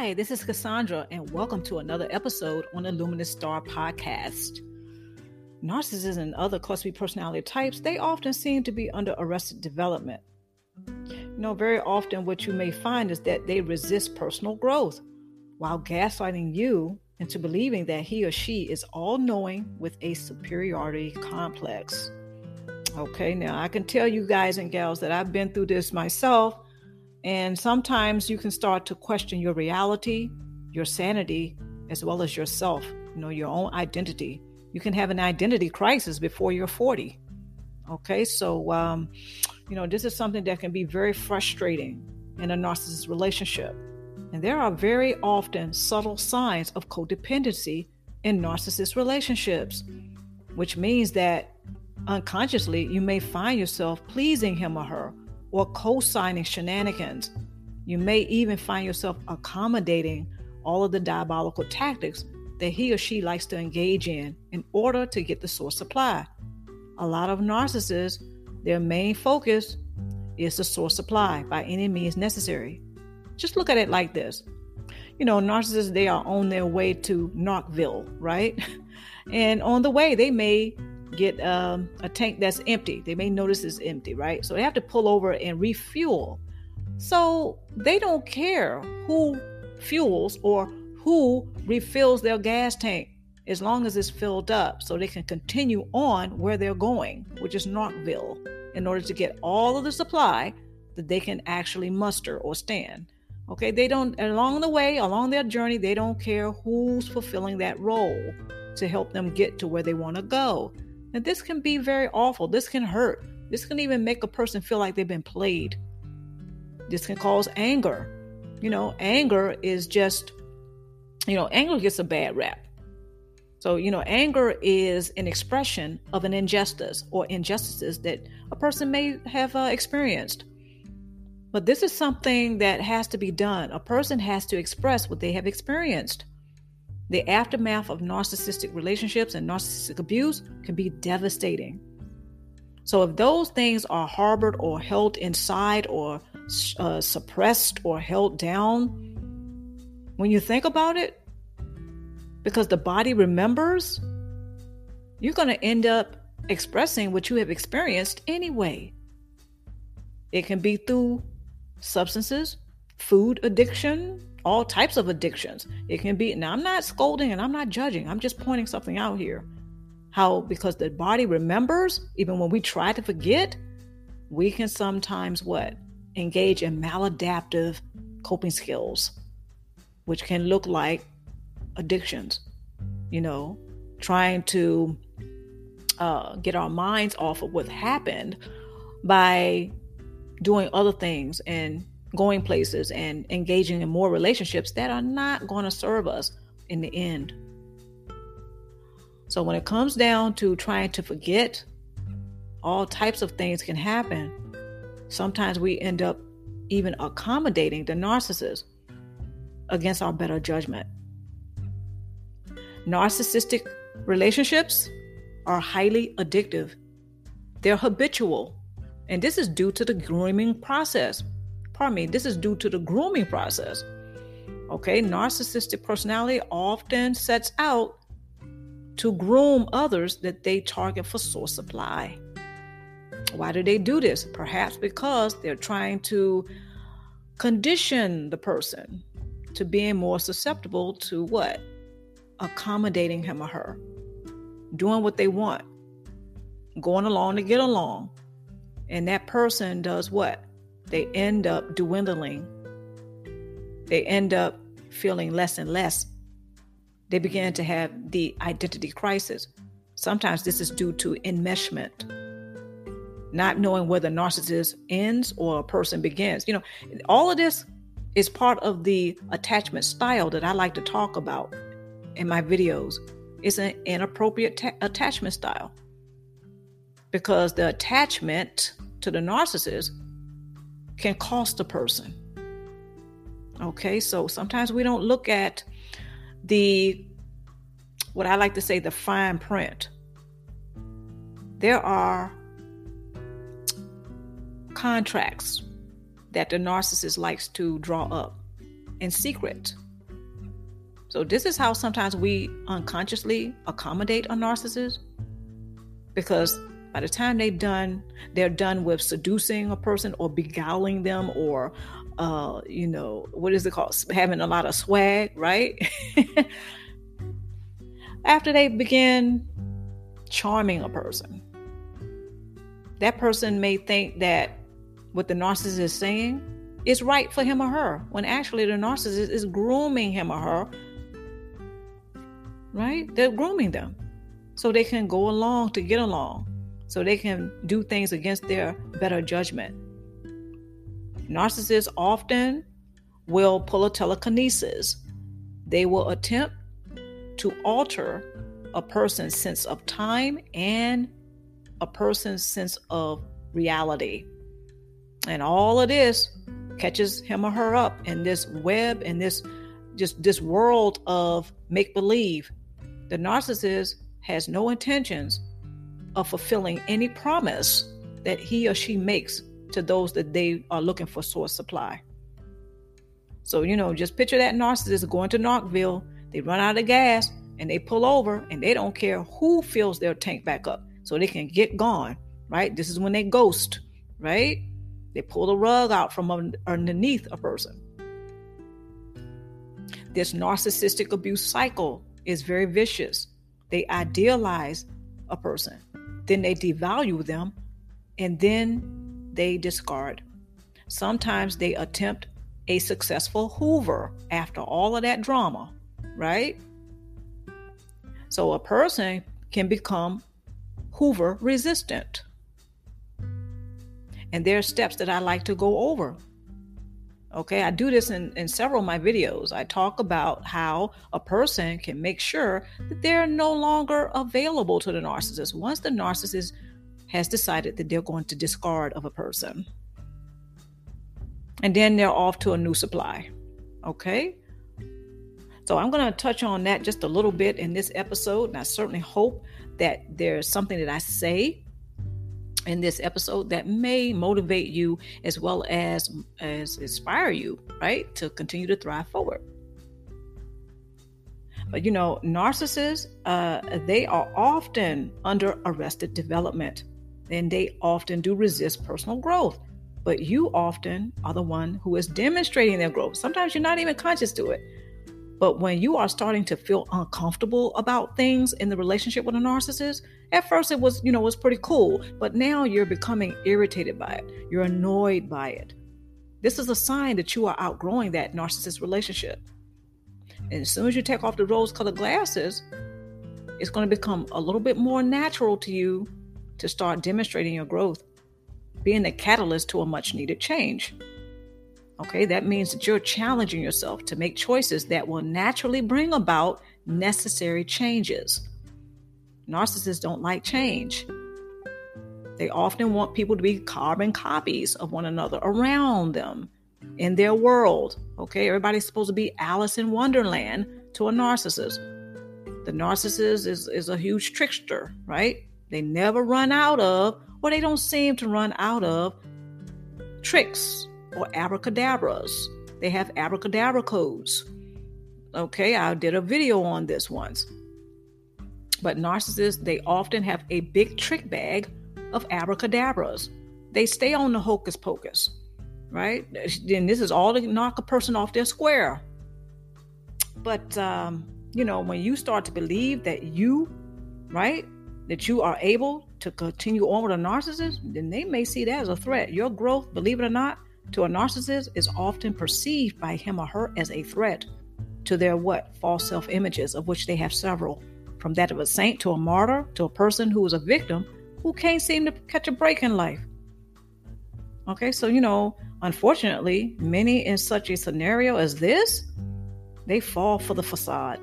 Hi, this is Cassandra, and welcome to another episode on the Luminous Star podcast. Narcissists and other cluster personality types, they often seem to be under arrested development. You know, very often what you may find is that they resist personal growth while gaslighting you into believing that he or she is all knowing with a superiority complex. Okay, now I can tell you guys and gals that I've been through this myself and sometimes you can start to question your reality, your sanity, as well as yourself, you know, your own identity. You can have an identity crisis before you're 40. Okay, so, um, you know, this is something that can be very frustrating in a narcissist relationship. And there are very often subtle signs of codependency in narcissist relationships, which means that unconsciously you may find yourself pleasing him or her or co signing shenanigans. You may even find yourself accommodating all of the diabolical tactics that he or she likes to engage in in order to get the source supply. A lot of narcissists, their main focus is the source supply by any means necessary. Just look at it like this. You know, narcissists, they are on their way to Narcville, right? And on the way, they may get um, a tank that's empty. They may notice it's empty, right? So they have to pull over and refuel. So they don't care who fuels or who refills their gas tank as long as it's filled up so they can continue on where they're going, which is Narcville, in order to get all of the supply that they can actually muster or stand. Okay, they don't, along the way, along their journey, they don't care who's fulfilling that role to help them get to where they want to go. And this can be very awful. This can hurt. This can even make a person feel like they've been played. This can cause anger. You know, anger is just, you know, anger gets a bad rap. So, you know, anger is an expression of an injustice or injustices that a person may have uh, experienced. But this is something that has to be done. A person has to express what they have experienced. The aftermath of narcissistic relationships and narcissistic abuse can be devastating. So, if those things are harbored or held inside or uh, suppressed or held down, when you think about it, because the body remembers, you're going to end up expressing what you have experienced anyway. It can be through substances, food addiction, all types of addictions. It can be, now I'm not scolding and I'm not judging, I'm just pointing something out here. How, because the body remembers, even when we try to forget, we can sometimes what? Engage in maladaptive coping skills, which can look like addictions, you know, trying to uh, get our minds off of what happened by doing other things and going places and engaging in more relationships that are not going to serve us in the end. So when it comes down to trying to forget, all types of things can happen. Sometimes we end up even accommodating the narcissist against our better judgment. Narcissistic relationships are highly addictive. They're habitual, and this is due to the grooming process pardon me, this is due to the grooming process. Okay, narcissistic personality often sets out to groom others that they target for source supply. Why do they do this? Perhaps because they're trying to condition the person to being more susceptible to what? Accommodating him or her, doing what they want, going along to get along. And that person does what? They end up dwindling. They end up feeling less and less. They begin to have the identity crisis. Sometimes this is due to enmeshment, not knowing where the narcissist ends or a person begins. You know, all of this is part of the attachment style that I like to talk about in my videos. It's an inappropriate ta- attachment style because the attachment to the narcissist can cost a person. Okay, so sometimes we don't look at the, what I like to say, the fine print. There are contracts that the narcissist likes to draw up in secret So, this is how sometimes we unconsciously accommodate a narcissist because by the time they've done, they're done with seducing a person or beguiling them or, uh, you know, what is it called? Having a lot of swag, right? After they begin charming a person, that person may think that what the narcissist is saying is right for him or her, when actually the narcissist is grooming him or her right? They're grooming them so they can go along to get along, so they can do things against their better judgment. Narcissists often will pull a telekinesis. They will attempt to alter a person's sense of time and a person's sense of reality. And all of this catches him or her up in this web and this just this world of make believe the narcissist has no intentions of fulfilling any promise that he or she makes to those that they are looking for source supply. So, you know, just picture that narcissist going to Narcville, they run out of gas and they pull over and they don't care who fills their tank back up so they can get gone, right? This is when they ghost, right? They pull the rug out from underneath a person. This narcissistic abuse cycle is very vicious. They idealize a person, then they devalue them, and then they discard. Sometimes they attempt a successful Hoover after all of that drama, right? So a person can become Hoover resistant. And there are steps that I like to go over Okay, I do this in, in several of my videos. I talk about how a person can make sure that they're no longer available to the narcissist once the narcissist has decided that they're going to discard of a person. And then they're off to a new supply. Okay? So I'm going to touch on that just a little bit in this episode. And I certainly hope that there's something that I say in this episode that may motivate you as well as as inspire you right to continue to thrive forward. But you know narcissists uh, they are often under arrested development and they often do resist personal growth. But you often are the one who is demonstrating their growth. Sometimes you're not even conscious to it but when you are starting to feel uncomfortable about things in the relationship with a narcissist, at first it was, you know, was pretty cool, but now you're becoming irritated by it. You're annoyed by it. This is a sign that you are outgrowing that narcissist relationship. And as soon as you take off the rose colored glasses, it's going to become a little bit more natural to you to start demonstrating your growth, being the catalyst to a much needed change. Okay, that means that you're challenging yourself to make choices that will naturally bring about necessary changes. Narcissists don't like change. They often want people to be carbon copies of one another around them in their world. Okay, everybody's supposed to be Alice in Wonderland to a narcissist. The narcissist is, is a huge trickster, right? They never run out of, or they don't seem to run out of tricks or abracadabras. They have abracadabra codes. Okay, I did a video on this once. But narcissists, they often have a big trick bag of abracadabras. They stay on the hocus pocus, right? Then this is all to knock a person off their square. But, um, you know, when you start to believe that you, right, that you are able to continue on with a narcissist, then they may see that as a threat. Your growth, believe it or not, to a narcissist is often perceived by him or her as a threat to their what? False self images, of which they have several. From that of a saint to a martyr to a person who is a victim who can't seem to catch a break in life. Okay, so you know, unfortunately, many in such a scenario as this, they fall for the facade.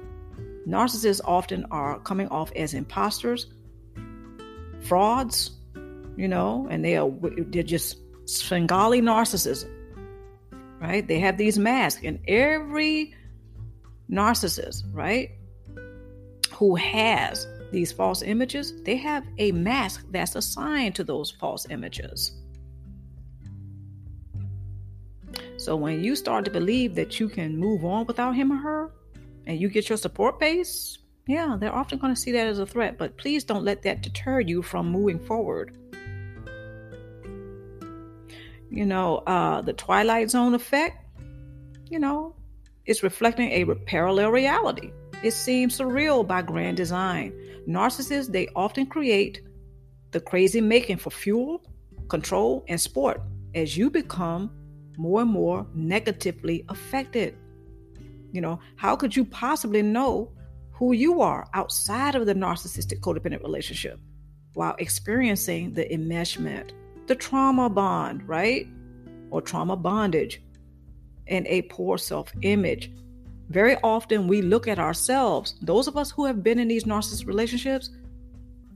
Narcissists often are coming off as imposters, frauds, you know, and they are they're just Svengali narcissism, right? They have these masks, and every narcissist, right, who has these false images, they have a mask that's assigned to those false images. So when you start to believe that you can move on without him or her, and you get your support base, yeah, they're often going to see that as a threat, but please don't let that deter you from moving forward. You know, uh, the Twilight Zone effect, you know, is reflecting a parallel reality. It seems surreal by grand design. Narcissists, they often create the crazy making for fuel, control, and sport as you become more and more negatively affected. You know, how could you possibly know who you are outside of the narcissistic codependent relationship while experiencing the enmeshment, the trauma bond, right? Or trauma bondage, and a poor self image. Very often we look at ourselves, those of us who have been in these narcissist relationships,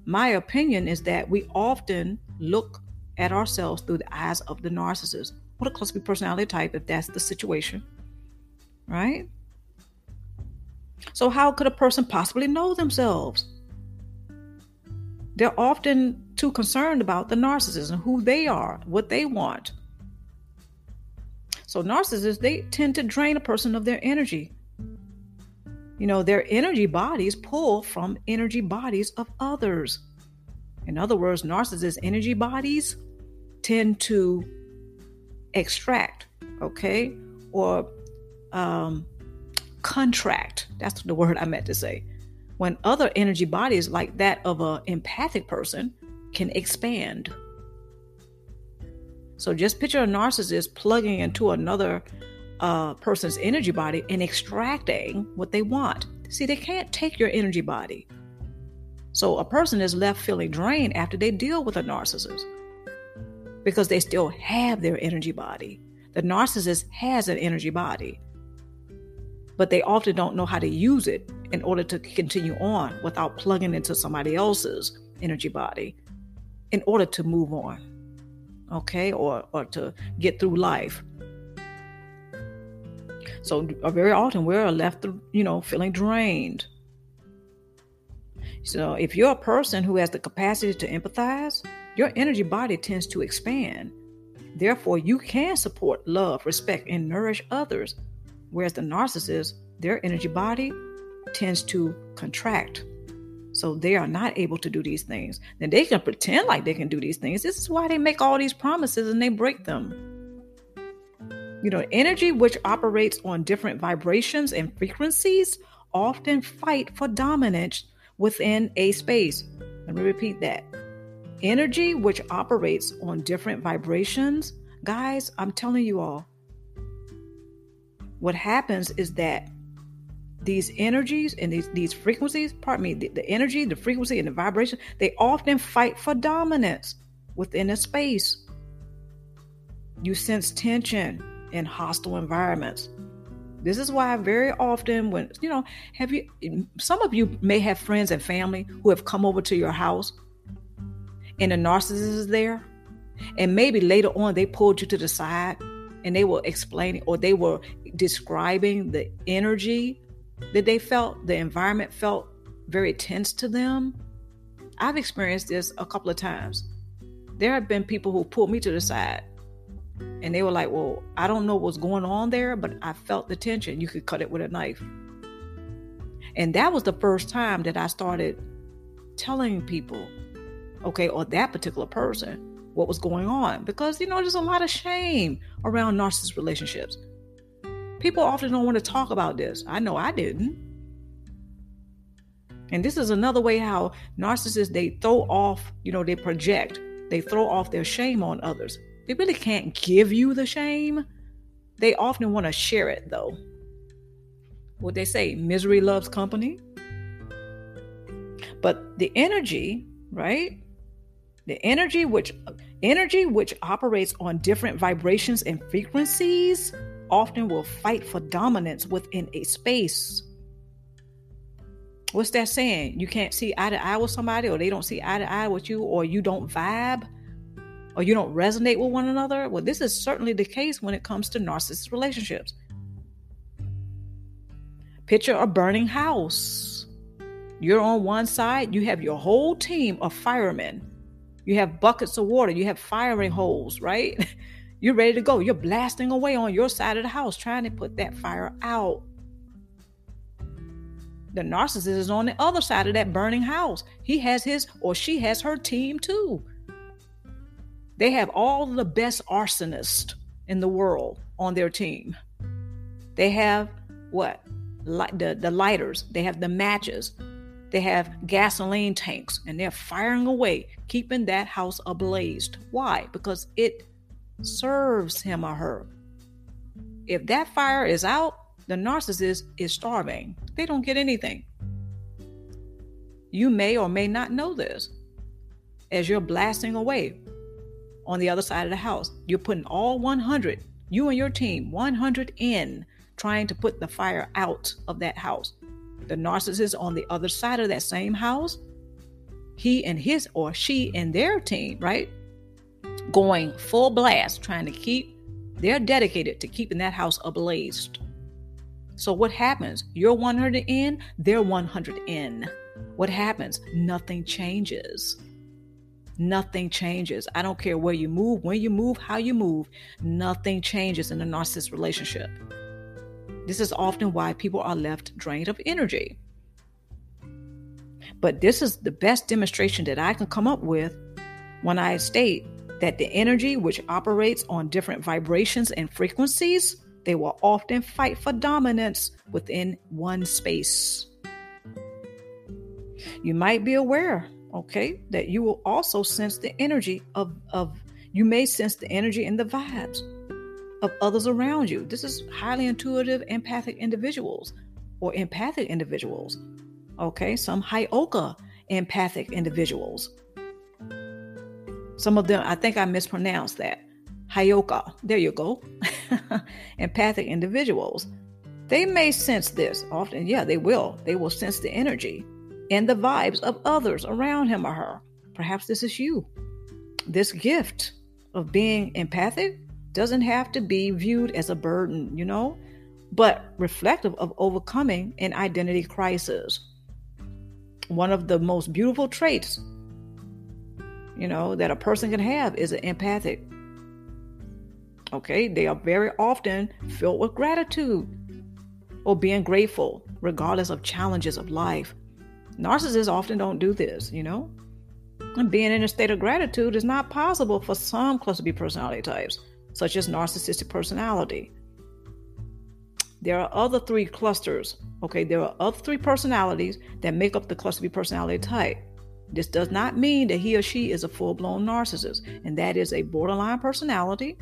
my opinion is that we often look at ourselves through the eyes of the narcissist What a cluster personality type if that's the situation, right? So, how could a person possibly know themselves? They're often too concerned about the narcissist and who they are, what they want. So, narcissists, they tend to drain a person of their energy. You know, their energy bodies pull from energy bodies of others. In other words, narcissists' energy bodies tend to extract, okay, or um, contract. That's the word I meant to say. When other energy bodies, like that of an empathic person, can expand. So just picture a narcissist plugging into another uh, person's energy body and extracting what they want. See, they can't take your energy body. So a person is left feeling drained after they deal with a narcissist because they still have their energy body. The narcissist has an energy body but they often don't know how to use it in order to continue on without plugging into somebody else's energy body in order to move on okay or or to get through life. So uh, very often we're left you know feeling drained. So if you're a person who has the capacity to empathize your energy body tends to expand. Therefore you can support love respect and nourish others Whereas the narcissist, their energy body tends to contract. So they are not able to do these things. Then they can pretend like they can do these things. This is why they make all these promises and they break them. You know, energy which operates on different vibrations and frequencies often fight for dominance within a space. Let me repeat that. Energy which operates on different vibrations, guys, I'm telling you all, what happens is that these energies and these, these frequencies, pardon me, the, the energy, the frequency, and the vibration, they often fight for dominance within a space. You sense tension in hostile environments. This is why very often when you know, have you some of you may have friends and family who have come over to your house and a narcissist is there. And maybe later on they pulled you to the side and they were explaining or they were describing the energy that they felt, the environment felt very tense to them. I've experienced this a couple of times. There have been people who pulled me to the side and they were like, Well, I don't know what's going on there, but I felt the tension. You could cut it with a knife. And that was the first time that I started telling people, okay, or that particular person, what was going on because you know there's a lot of shame around narcissist relationships people often don't want to talk about this. I know i didn't. And this is another way how narcissists they throw off you know they project. They throw off their shame on others. They really can't give you the shame. They often want to share it though. What they say misery loves company. But the energy right? The energy which energy which operates on different vibrations and frequencies often will fight for dominance within a space. What's that saying? You can't see eye to eye with somebody, or they don't see eye to eye with you, or you don't vibe, or you don't resonate with one another. Well, this is certainly the case when it comes to narcissist relationships. Picture a burning house. You're on one side, you have your whole team of firemen you have buckets of water, you have firing holes, right? You're ready to go. You're blasting away on your side of the house trying to put that fire out. The narcissist is on the other side of that burning house. He has his or she has her team too. They have all the best arsonists in the world on their team. They have what? Light, the, the lighters, they have the matches, they have gasoline tanks, and they're firing away, keeping that house ablaze. Why? Because it serves him or her. If that fire is out, the narcissist is starving. They don't get anything. You may or may not know this. As you're blasting away on the other side of the house, you're putting all 100, you and your team, 100 in, trying to put the fire out of that house. The narcissist on the other side of that same house, he and his or she and their team, right? Going full blast, trying to keep, they're dedicated to keeping that house ablaze. So what happens? You're 100 in, they're 100 in. What happens? Nothing changes. Nothing changes. I don't care where you move, when you move, how you move. Nothing changes in a narcissist relationship. This is often why people are left drained of energy. But this is the best demonstration that I can come up with when I state that the energy which operates on different vibrations and frequencies they will often fight for dominance within one space. You might be aware, okay, that you will also sense the energy of, of you may sense the energy and the vibes of others around you. This is highly intuitive, empathic individuals or empathic individuals. Okay, some Heyoka empathic individuals. Some of them, I think I mispronounced that. Heyoka, there you go. empathic individuals, they may sense this. Often, yeah, they will. They will sense the energy and the vibes of others around him or her. Perhaps this is you. This gift of being empathic doesn't have to be viewed as a burden, you know, but reflective of overcoming an identity crisis. One of the most beautiful traits, you know, that a person can have is an empathic Okay, they are very often filled with gratitude or being grateful, regardless of challenges of life. Narcissists often don't do this, you know? And being in a state of gratitude is not possible for some cluster B personality types, such as narcissistic personality. There are other three clusters, okay? There are other three personalities that make up the cluster B personality type. This does not mean that he or she is a full blown narcissist, and that is a borderline personality,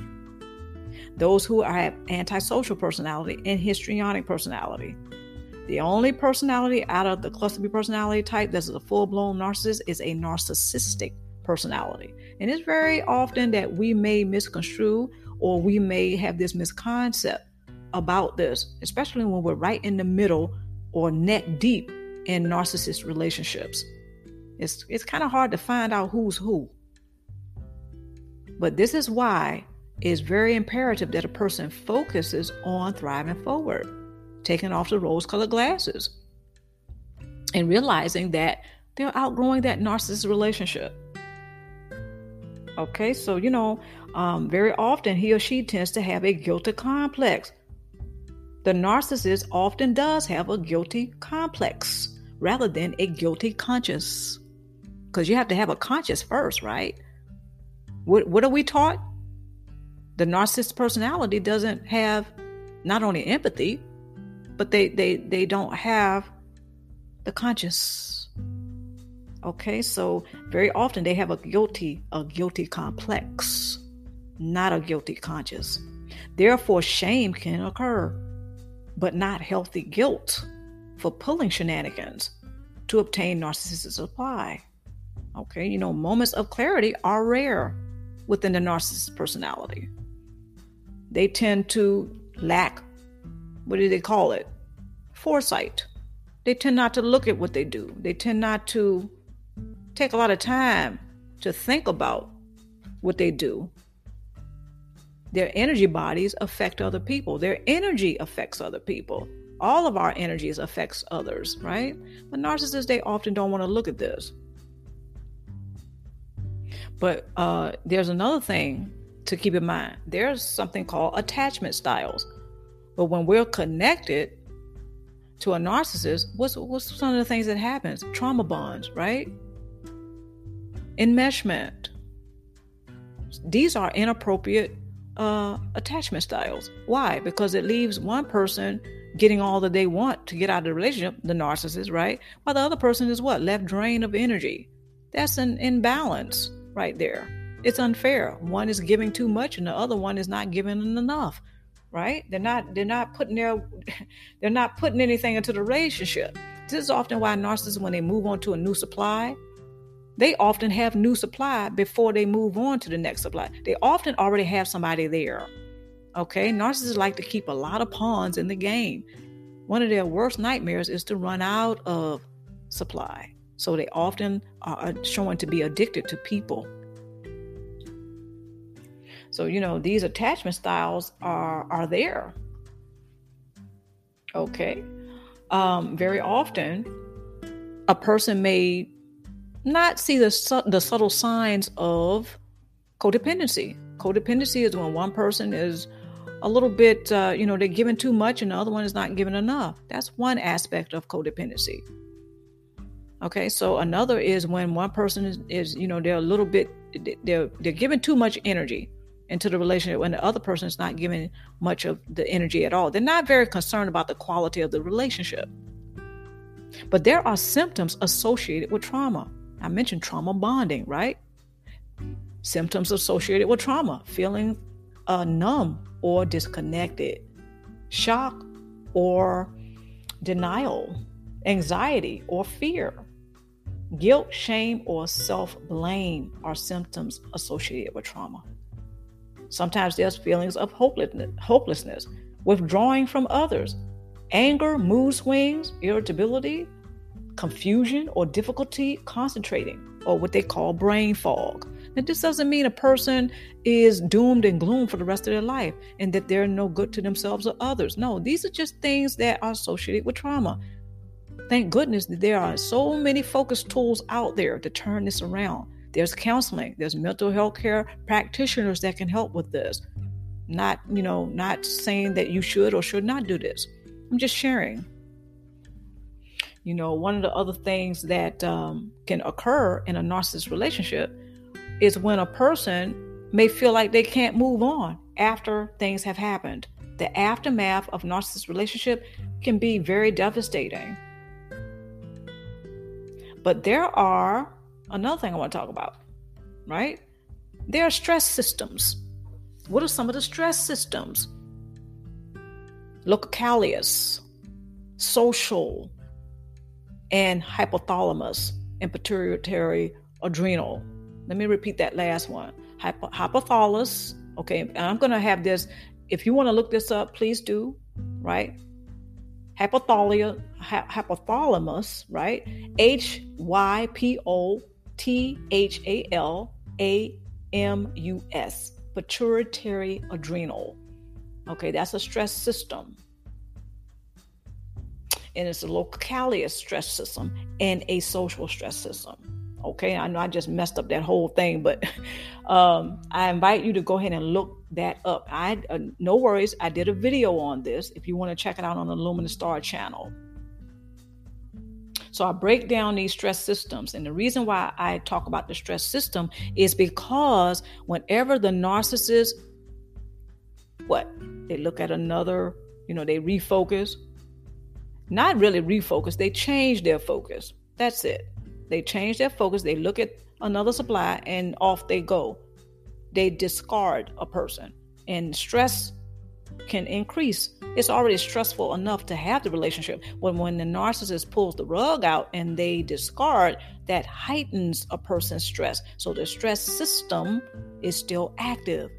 those who have antisocial personality and histrionic personality. The only personality out of the cluster B personality type that's a full blown narcissist is a narcissistic personality. And it's very often that we may misconstrue or we may have this misconcept about this, especially when we're right in the middle or neck deep in narcissist relationships. It's, it's kind of hard to find out who's who. But this is why it's very imperative that a person focuses on thriving forward, taking off the rose colored glasses, and realizing that they're outgrowing that narcissist relationship. Okay, so you know, um, very often he or she tends to have a guilty complex. The narcissist often does have a guilty complex rather than a guilty conscience. Because you have to have a conscience first, right? What, what are we taught? the narcissist personality doesn't have not only empathy, but they they they don't have the conscious. Okay, so very often they have a guilty a guilty complex, not a guilty conscious. Therefore, shame can occur, but not healthy guilt for pulling shenanigans to obtain narcissistic supply. Okay, you know, moments of clarity are rare within the narcissist personality they tend to lack what do they call it? Foresight. They tend not to look at what they do. They tend not to take a lot of time to think about what they do. Their energy bodies affect other people. Their energy affects other people. All of our energies affects others, right? But narcissists, they often don't want to look at this. But uh, there's another thing to keep in mind. There's something called attachment styles. But when we're connected, to a narcissist, what's what's some of the things that happens? Trauma bonds, right? Enmeshment. These are inappropriate uh, attachment styles. Why? Because it leaves one person getting all that they want to get out of the relationship, the narcissist, right? While the other person is what? Left drained of energy. That's an imbalance right there. It's unfair. One is giving too much and the other one is not giving enough. Right? They're not they're not putting their they're not putting anything into the relationship. This is often why narcissists, when they move on to a new supply, they often have new supply before they move on to the next supply. They often already have somebody there. Okay, narcissists like to keep a lot of pawns in the game. One of their worst nightmares is to run out of supply. So they often are shown to be addicted to people. So, you know, these attachment styles are are there. Okay. Um, very often a person may not see the, the subtle signs of codependency. Codependency is when one person is a little bit, uh, you know, they're giving too much and the other one is not giving enough. That's one aspect of codependency. Okay, so another is when one person is, is you know, they're a little bit, they're they're giving too much energy into the relationship when the other person is not giving much of the energy at all. They're not very concerned about the quality of the relationship. But there are symptoms associated with trauma. I mentioned trauma bonding, right? Symptoms associated with trauma, feeling uh, numb or disconnected, shock or denial, anxiety or fear, guilt, shame, or self blame are symptoms associated with trauma. Sometimes there's feelings of hopelessness, withdrawing from others, anger, mood swings, irritability, confusion, or difficulty concentrating, or what they call brain fog. Now, this doesn't mean a person is doomed and gloom for the rest of their life and that they're no good to themselves or others. No, these are just things that are associated with trauma. Thank goodness that there are so many focus tools out there to turn this around. There's counseling, there's mental health care practitioners that can help with this. Not, you know, not saying that you should or should not do this. I'm just sharing. You know, one of the other things that um, can occur in a narcissist relationship is when a person may feel like they can't move on after things have happened. The aftermath of narcissist relationship can be very devastating. But there are another thing I want to talk about, right? There are stress systems. What are some of the stress systems? Localius, social, and hypothalamus and pituitary adrenal. Let me repeat that last one. Hypo- hypothalamus. Okay, I'm going to have this. If you want to look this up, please do. Right? Hypothalamus. Right? H Y P O T H A L A M U S. Pituitary adrenal. Okay, that's a stress system and it's a localious stress system and a social stress system. Okay, I know I just messed up that whole thing, but um, I invite you to go ahead and look that up. I uh, no worries, I did a video on this. If you want to check it out on the Luminous Star channel. So I break down these stress systems, and the reason why I talk about the stress system is because whenever the narcissist, what they look at another, you know, they refocus, not really refocus, they change their focus. That's it. They change their focus, they look at another supply, and off they go. They discard a person, and stress can increase. It's already stressful enough to have the relationship. When when the narcissist pulls the rug out and they discard, that heightens a person's stress. So the stress system is still active.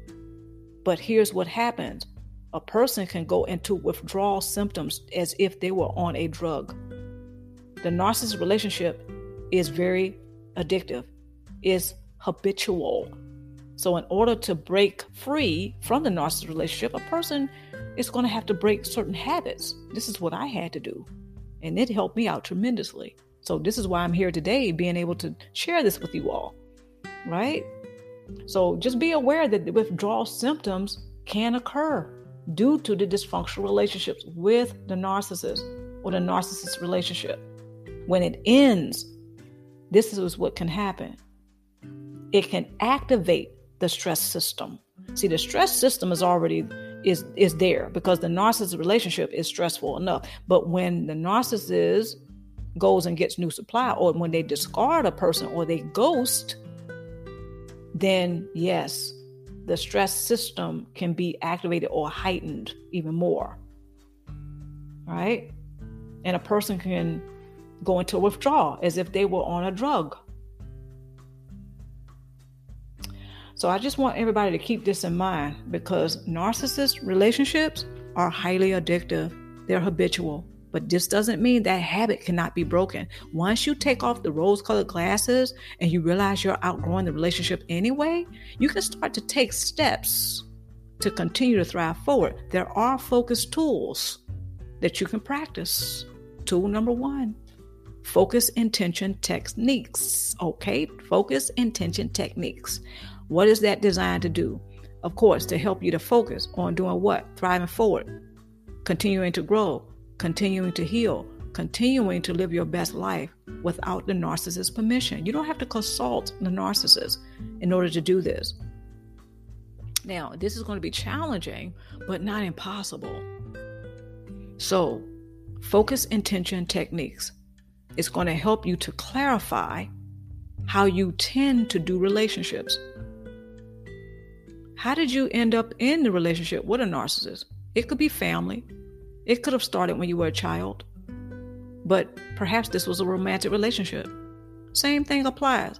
But here's what happens a person can go into withdrawal symptoms as if they were on a drug. The narcissist relationship is very addictive, It's habitual. So, in order to break free from the narcissist relationship, a person is going to have to break certain habits. This is what I had to do, and it helped me out tremendously. So, this is why I'm here today, being able to share this with you all, right? So, just be aware that the withdrawal symptoms can occur due to the dysfunctional relationships with the narcissist. or the narcissist relationship. When it ends, this is what can happen it can activate the stress system. See, the stress system is already is is there because the narcissist relationship is stressful enough. But when the narcissist goes and gets new supply, or when they discard a person or they ghost, then yes, the stress system can be activated or heightened even more. Right? And a person can go into withdrawal as if they were on a drug. So I just want everybody to keep this in mind because narcissist relationships are highly addictive. They're habitual. But this doesn't mean that habit cannot be broken. Once you take off the rose colored glasses and you realize you're outgrowing the relationship anyway, you can start to take steps to continue to thrive forward. There are focus tools that you can practice. Tool number one focus intention techniques. Okay, focus intention techniques. What is that designed to do? Of course, to help you to focus on doing what? Thriving forward, continuing to grow, continuing to heal, continuing to live your best life without the narcissist's permission. You don't have to consult the narcissist in order to do this. Now, this is going to be challenging, but not impossible. So, focus intention techniques is going to help you to clarify how you tend to do relationships. How did you end up in the relationship with a narcissist? It could be family, it could have started when you were a child, but perhaps this was a romantic relationship. Same thing applies.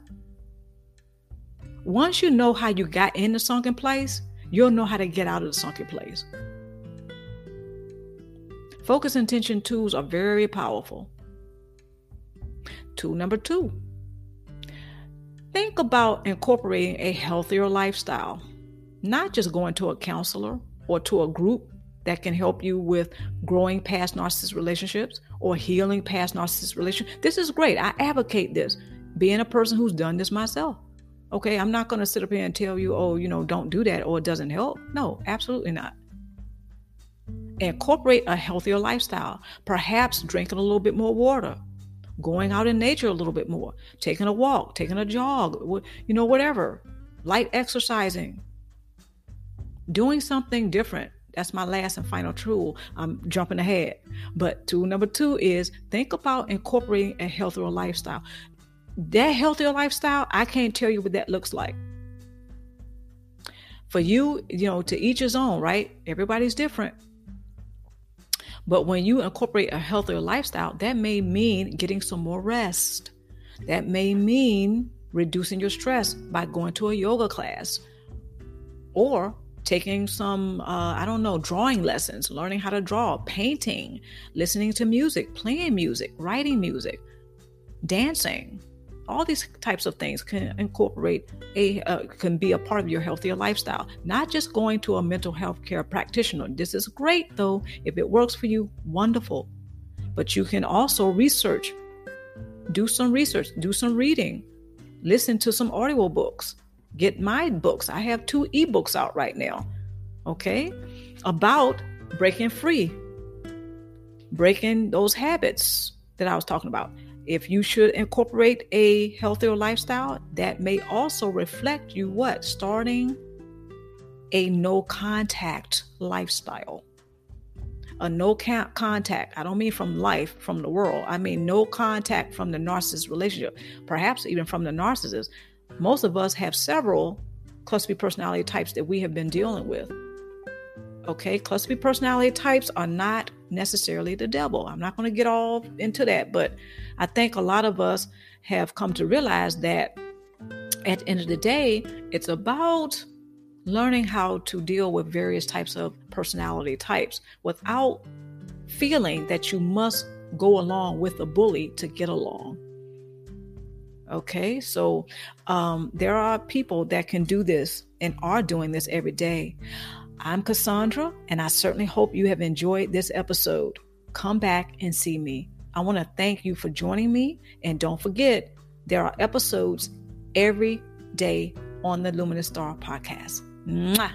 Once you know how you got in the sunken place, you'll know how to get out of the sunken place. Focus intention tools are very powerful. Tool number two think about incorporating a healthier lifestyle, not just going to a counselor or to a group that can help you with growing past narcissist relationships or healing past narcissist relationships. This is great. I advocate this, being a person who's done this myself. Okay, I'm not going to sit up here and tell you, oh, you know, don't do that or it doesn't help. No, absolutely not. Incorporate a healthier lifestyle, perhaps drinking a little bit more water, going out in nature a little bit more, taking a walk, taking a jog, you know, whatever, light exercising, doing something different that's my last and final tool. I'm jumping ahead. But tool number two is think about incorporating a healthier lifestyle. That healthier lifestyle, I can't tell you what that looks like. For you, you know, to each his own, right? Everybody's different. But when you incorporate a healthier lifestyle, that may mean getting some more rest. That may mean reducing your stress by going to a yoga class or taking some uh, i don't know drawing lessons learning how to draw painting listening to music playing music writing music dancing. All these types of things can incorporate a uh, can be a part of your healthier lifestyle not just going to a mental health care practitioner. This is great though. If it works for you wonderful. But you can also research do some research do some reading listen to some audio books get my books. I have two ebooks out right now, okay, about breaking free, breaking those habits that I was talking about. If you should incorporate a healthier lifestyle, that may also reflect you what? Starting a no contact lifestyle. A no contact, I don't mean from life, from the world. I mean no contact from the narcissist relationship, perhaps even from the narcissist most of us have several cluster B personality types that we have been dealing with. Okay, cluster B personality types are not necessarily the devil. I'm not going to get all into that, but I think a lot of us have come to realize that at the end of the day, it's about learning how to deal with various types of personality types without feeling that you must go along with a bully to get along. Okay, so um, there are people that can do this and are doing this every day. I'm Cassandra, and I certainly hope you have enjoyed this episode. Come back and see me. I want to thank you for joining me, and don't forget, there are episodes every day on the Luminous Star podcast. Mwah!